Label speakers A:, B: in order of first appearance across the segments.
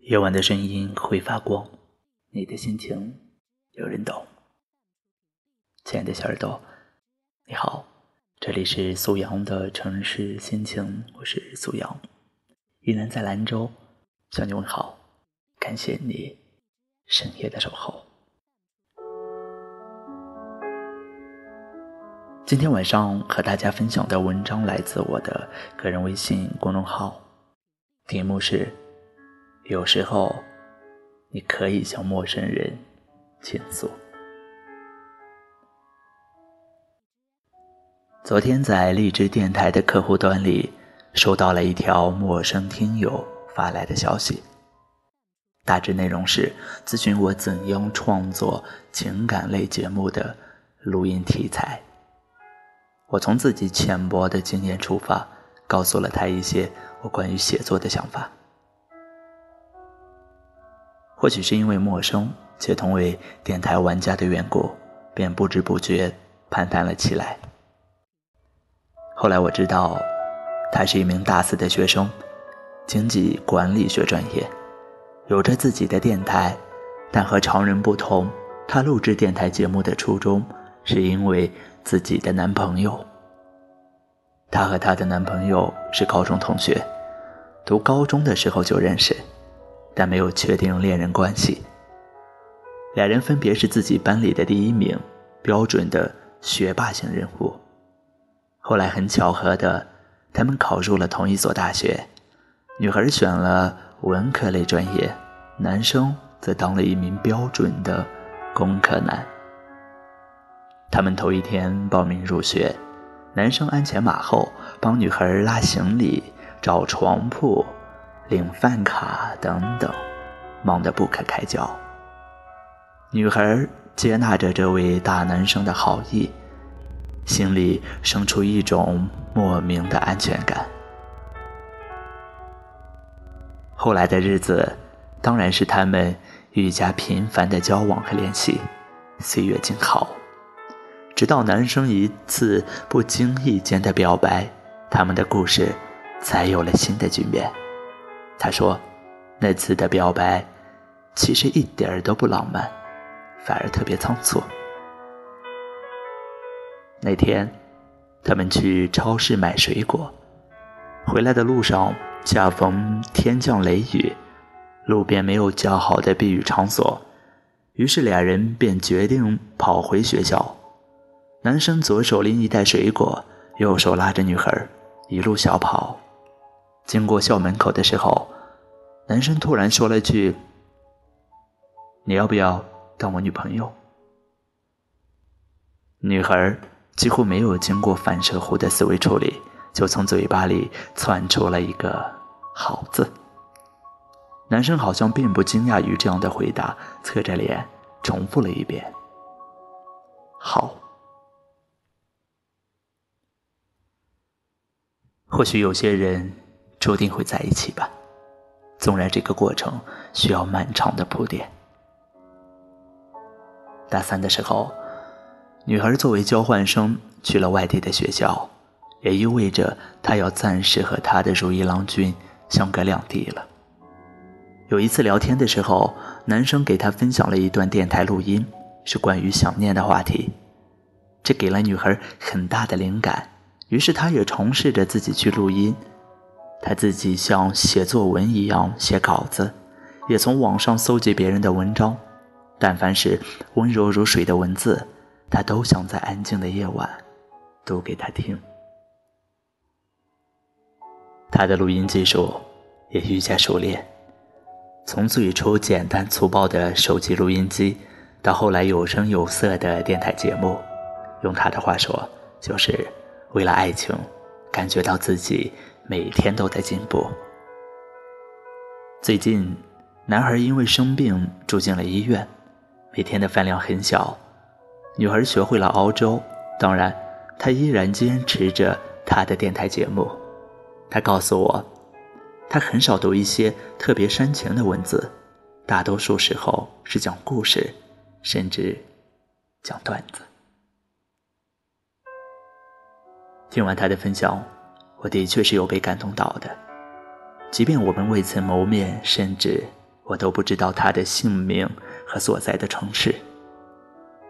A: 夜晚的声音会发光，你的心情有人懂。亲爱的小耳朵，你好，这里是苏阳的城市心情，我是苏阳，依然在兰州向你问好，感谢你深夜的守候。今天晚上和大家分享的文章来自我的个人微信公众号，题目是。有时候，你可以向陌生人倾诉。昨天在荔枝电台的客户端里，收到了一条陌生听友发来的消息，大致内容是咨询我怎样创作情感类节目的录音题材。我从自己浅薄的经验出发，告诉了他一些我关于写作的想法。或许是因为陌生且同为电台玩家的缘故，便不知不觉攀谈了起来。后来我知道，他是一名大四的学生，经济管理学专业，有着自己的电台，但和常人不同，他录制电台节目的初衷是因为自己的男朋友。她和她的男朋友是高中同学，读高中的时候就认识。但没有确定恋人关系。两人分别是自己班里的第一名，标准的学霸型人物。后来很巧合的，他们考入了同一所大学。女孩选了文科类专业，男生则当了一名标准的工科男。他们头一天报名入学，男生鞍前马后帮女孩拉行李、找床铺。领饭卡等等，忙得不可开交。女孩接纳着这位大男生的好意，心里生出一种莫名的安全感。后来的日子，当然是他们愈加频繁的交往和联系，岁月静好。直到男生一次不经意间的表白，他们的故事才有了新的局面。他说：“那次的表白，其实一点儿都不浪漫，反而特别仓促。那天，他们去超市买水果，回来的路上恰逢天降雷雨，路边没有较好的避雨场所，于是俩人便决定跑回学校。男生左手拎一袋水果，右手拉着女孩，一路小跑。”经过校门口的时候，男生突然说了句：“你要不要当我女朋友？”女孩几乎没有经过反射弧的思维处理，就从嘴巴里窜出了一个“好”字。男生好像并不惊讶于这样的回答，侧着脸重复了一遍：“好。”或许有些人。注定会在一起吧，纵然这个过程需要漫长的铺垫。大三的时候，女孩作为交换生去了外地的学校，也意味着她要暂时和她的如意郎君相隔两地了。有一次聊天的时候，男生给她分享了一段电台录音，是关于想念的话题，这给了女孩很大的灵感，于是她也尝试着自己去录音。他自己像写作文一样写稿子，也从网上搜集别人的文章，但凡是温柔如水的文字，他都想在安静的夜晚读给他听。他的录音技术也愈加熟练，从最初简单粗暴的手机录音机，到后来有声有色的电台节目，用他的话说，就是为了爱情，感觉到自己。每天都在进步。最近，男孩因为生病住进了医院，每天的饭量很小。女孩学会了熬粥，当然，她依然坚持着她的电台节目。她告诉我，她很少读一些特别煽情的文字，大多数时候是讲故事，甚至讲段子。听完她的分享。我的确是有被感动到的，即便我们未曾谋面，甚至我都不知道他的姓名和所在的城市。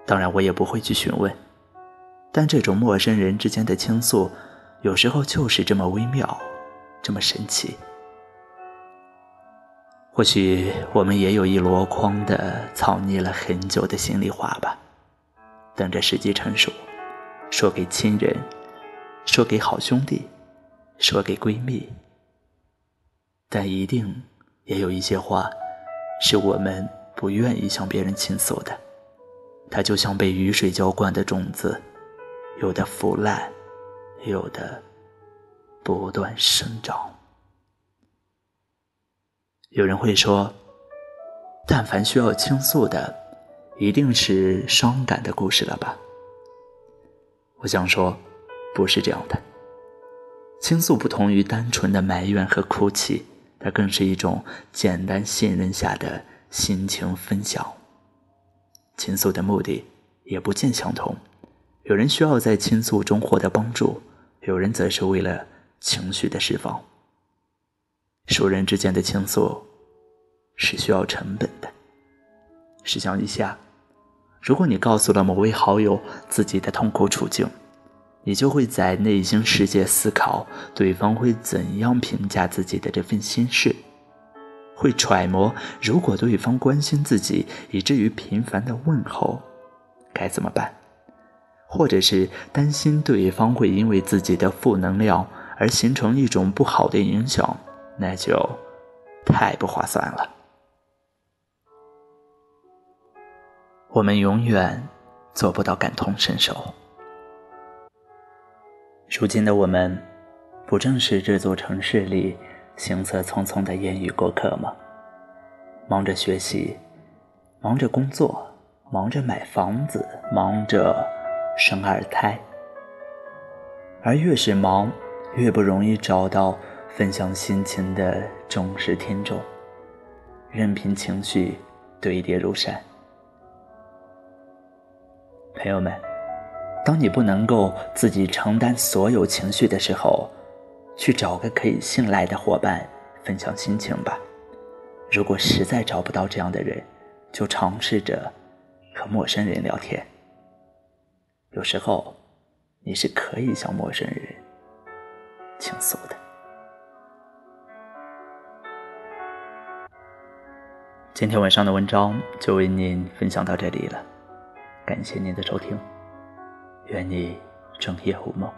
A: 当然，我也不会去询问。但这种陌生人之间的倾诉，有时候就是这么微妙，这么神奇。或许我们也有一箩筐的藏匿了很久的心里话吧，等着时机成熟，说给亲人，说给好兄弟，说给闺蜜。但一定也有一些话，是我们不愿意向别人倾诉的。它就像被雨水浇灌的种子，有的腐烂，有的不断生长。有人会说，但凡需要倾诉的，一定是伤感的故事了吧？我想说，不是这样的。倾诉不同于单纯的埋怨和哭泣，它更是一种简单信任下的心情分享。倾诉的目的也不尽相同，有人需要在倾诉中获得帮助，有人则是为了情绪的释放。熟人之间的倾诉是需要成本的。试想一下，如果你告诉了某位好友自己的痛苦处境，你就会在内心世界思考对方会怎样评价自己的这份心事，会揣摩如果对方关心自己以至于频繁的问候，该怎么办，或者是担心对方会因为自己的负能量而形成一种不好的影响。那就太不划算了。我们永远做不到感同身受。如今的我们，不正是这座城市里行色匆匆的烟雨过客吗？忙着学习，忙着工作，忙着买房子，忙着生二胎。而越是忙，越不容易找到。分享心情的忠实听众，任凭情绪堆叠如山。朋友们，当你不能够自己承担所有情绪的时候，去找个可以信赖的伙伴分享心情吧。如果实在找不到这样的人，就尝试着和陌生人聊天。有时候，你是可以向陌生人倾诉的。今天晚上的文章就为您分享到这里了，感谢您的收听，愿你整夜无梦，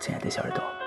A: 亲爱的小耳朵。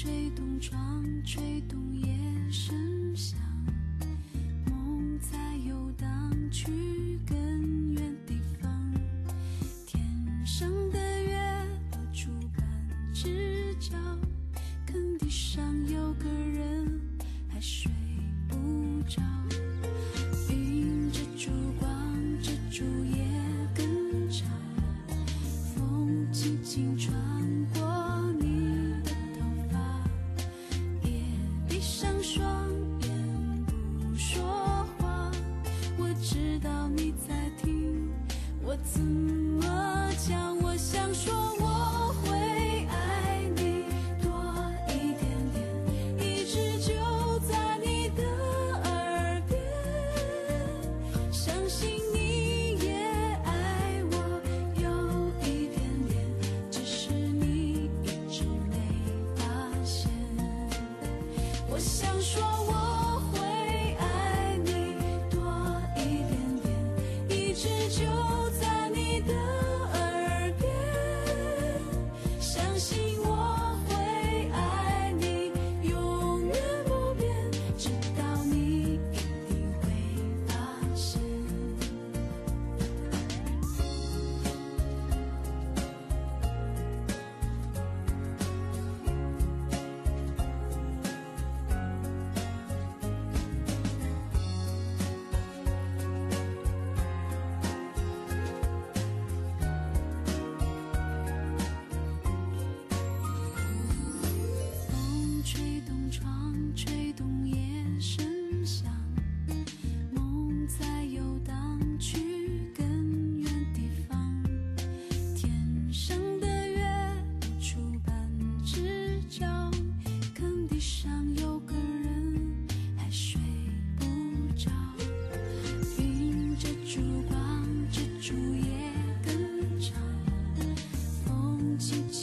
B: 吹动窗，吹动夜深。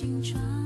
B: 青春。